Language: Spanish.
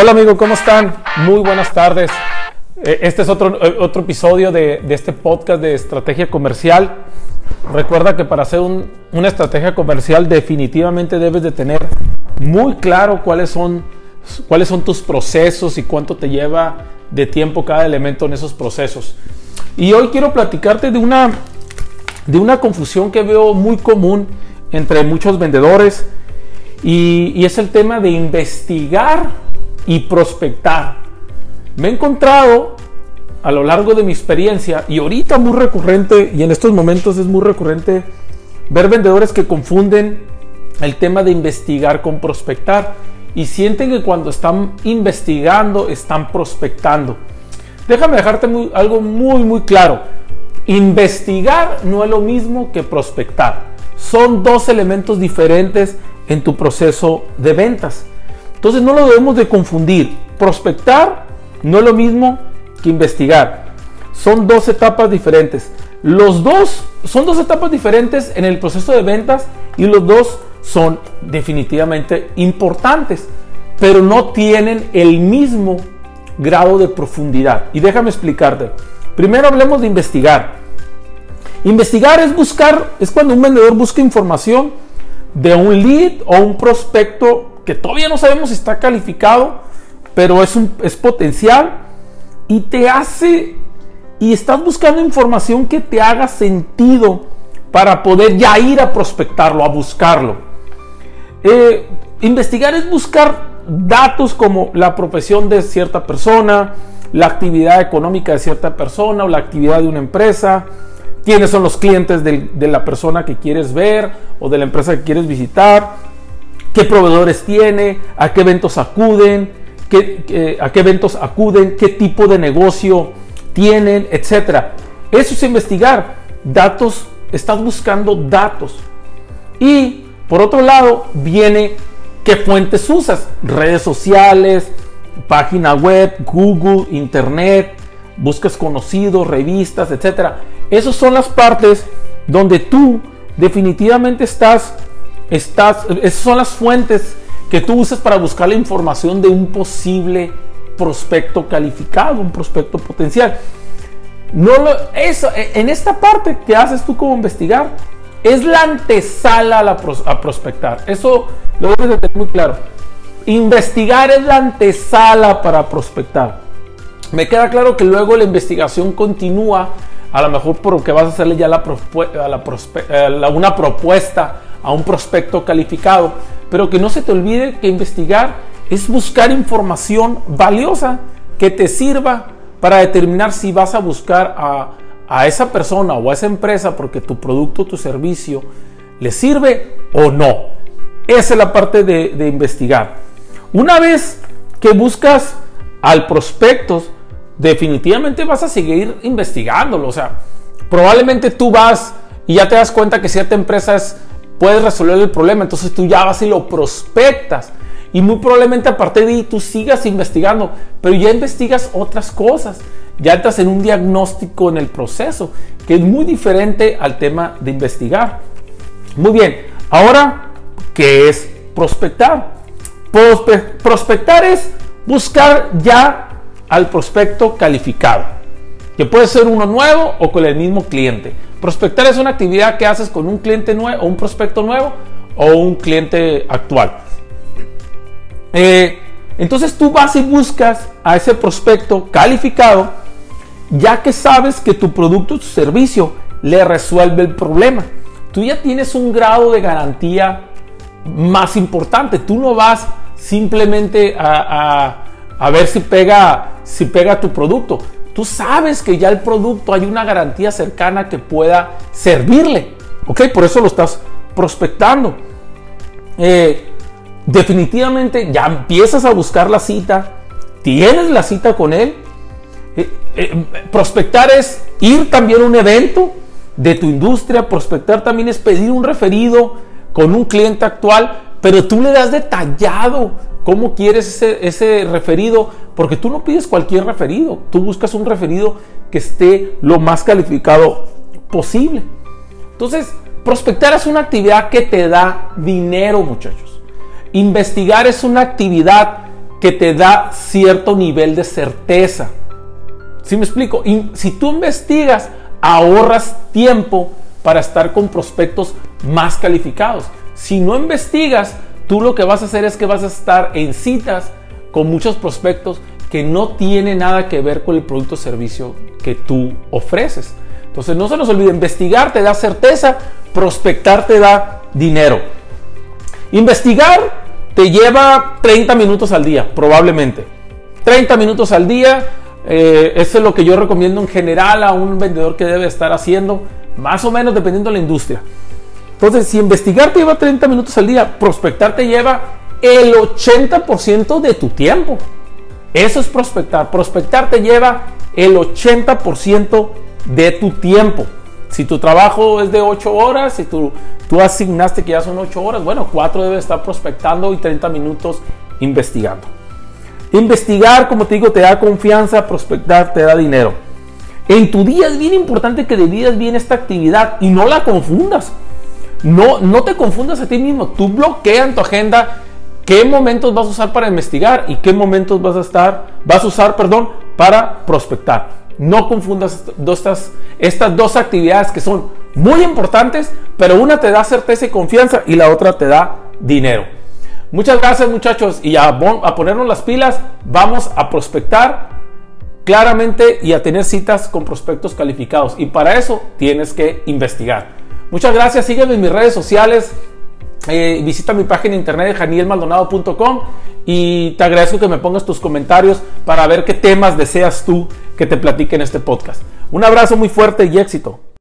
Hola amigo, ¿cómo están? Muy buenas tardes. Eh, Este es otro, eh, otro episodio de, de este podcast de estrategia comercial. Recuerda que para hacer un- una estrategia comercial definitivamente debes de tener muy claro cuáles son, cuáles son tus procesos y cuánto te lleva de tiempo cada elemento en esos procesos. Y hoy quiero platicarte de una, de una confusión que veo muy común entre muchos vendedores y, y es el tema de investigar y prospectar. Me he encontrado a lo largo de mi experiencia y ahorita muy recurrente y en estos momentos es muy recurrente ver vendedores que confunden el tema de investigar con prospectar y sienten que cuando están investigando están prospectando. Déjame dejarte algo muy muy claro. Investigar no es lo mismo que prospectar. Son dos elementos diferentes en tu proceso de ventas. Entonces no lo debemos de confundir. Prospectar no es lo mismo que investigar. Son dos etapas diferentes. Los dos son dos etapas diferentes en el proceso de ventas y los dos son definitivamente importantes, pero no tienen el mismo grado de profundidad. Y déjame explicarte. Primero hablemos de investigar. Investigar es buscar, es cuando un vendedor busca información de un lead o un prospecto que todavía no sabemos si está calificado, pero es, un, es potencial y te hace, y estás buscando información que te haga sentido para poder ya ir a prospectarlo, a buscarlo. Eh, investigar es buscar datos como la profesión de cierta persona, la actividad económica de cierta persona o la actividad de una empresa, quiénes son los clientes de la persona que quieres ver o de la empresa que quieres visitar, qué proveedores tiene, a qué eventos acuden, qué, a qué eventos acuden, qué tipo de negocio tienen, etcétera. Eso es investigar. Datos, estás buscando datos. Y por otro lado viene qué fuentes usas, redes sociales, página web, Google, internet, buscas conocidos, revistas, etcétera. Esas son las partes donde tú definitivamente estás, estás, esas son las fuentes que tú usas para buscar la información de un posible prospecto calificado, un prospecto potencial. No lo, eso, e- en esta parte que haces tú como investigar, es la antesala a, prospectar. Eso lo debes de tener muy claro. Investigar es la antesala para prospectar. Me queda claro que luego la investigación continúa, a lo mejor porque vas a hacerle ya la eh, la- una propuesta a un prospecto calificado, pero que no se te olvide que investigar es buscar información valiosa que te sirva para determinar si vas a buscar a, a esa persona o a esa empresa porque tu producto o tu servicio le sirve o no. Esa es la parte de, de investigar. Una vez que buscas al prospecto, definitivamente vas a seguir investigándolo. O sea, probablemente tú vas y ya te das cuenta que cierta empresa es, puede resolver el problema, entonces tú ya vas y lo prospectas. Y muy probablemente a partir de ahí tú sigas investigando, pero ya investigas otras cosas. Ya estás en un diagnóstico en el proceso, que es muy diferente al tema de investigar. Muy bien, ahora, ¿qué es prospectar? Prospe- prospectar es buscar ya al prospecto calificado, que puede ser uno nuevo o con el mismo cliente. Prospectar es una actividad que haces con un cliente nuevo, un prospecto nuevo o un cliente actual. Eh, entonces tú vas y buscas a ese prospecto calificado, ya que sabes que tu producto o tu servicio le resuelve el problema. Tú ya tienes un grado de garantía más importante. Tú no vas simplemente a, a- a ver si pega, si pega tu producto. Tú sabes que ya el producto hay una garantía cercana que pueda servirle. ¿Ok? Por eso lo estás prospectando. Eh, definitivamente ya empiezas a buscar la cita. Tienes la cita con él. Eh, eh, prospectar es ir también a un evento de tu industria. Prospectar también es pedir un referido con un cliente actual, pero tú le das detallado cómo quieres ese, referido, porque tú no pides cualquier referido. Tú buscas un referido que esté lo más calificado posible. Entonces, prospectar es una actividad que te da dinero, muchachos. Investigar es una actividad que te da cierto nivel de certeza. ¿Sí me explico? Si tú investigas, ahorras tiempo para estar con prospectos más calificados. Si no investigas, tú lo que vas a hacer es que vas a estar en citas con muchos prospectos que no tienen nada que ver con el producto o servicio que tú ofreces. Entonces no se nos olvide, investigar te da certeza, prospectar te da dinero. Investigar te lleva 30 minutos al día, probablemente. 30 minutos al día, eh, eso es lo que yo recomiendo en general a un vendedor que debe estar haciendo, más o menos dependiendo de la industria. Entonces, si investigar te lleva 30 minutos al día, prospectar te lleva el 80% de tu tiempo. Eso es prospectar. Prospectar te lleva el 80% de tu tiempo. Si tu trabajo es de 8 horas, si tú, tú asignaste que ya son 8 horas, bueno, 4 debe estar prospectando y 30 minutos investigando. Investigar, como te digo, te da confianza, prospectar te da dinero. En tu día es bien importante que dividas bien esta actividad y no la confundas. No, no te confundas a ti mismo. Tú bloquea en tu agenda qué momentos vas a usar para investigar y qué momentos vas a estar, vas a usar, perdón, para prospectar. No confundas estas, dos actividades que son muy importantes, pero una te da certeza y confianza y la otra te da dinero. Muchas gracias muchachos y a, a ponernos las pilas, vamos a prospectar claramente y a tener citas con prospectos calificados. Y para eso tienes que investigar. Muchas gracias, sígueme en mis redes sociales, eh, visita mi página de internet janielmaldonado.com y te agradezco que me pongas tus comentarios para ver qué temas deseas tú que te platique en este podcast. Un abrazo muy fuerte y éxito.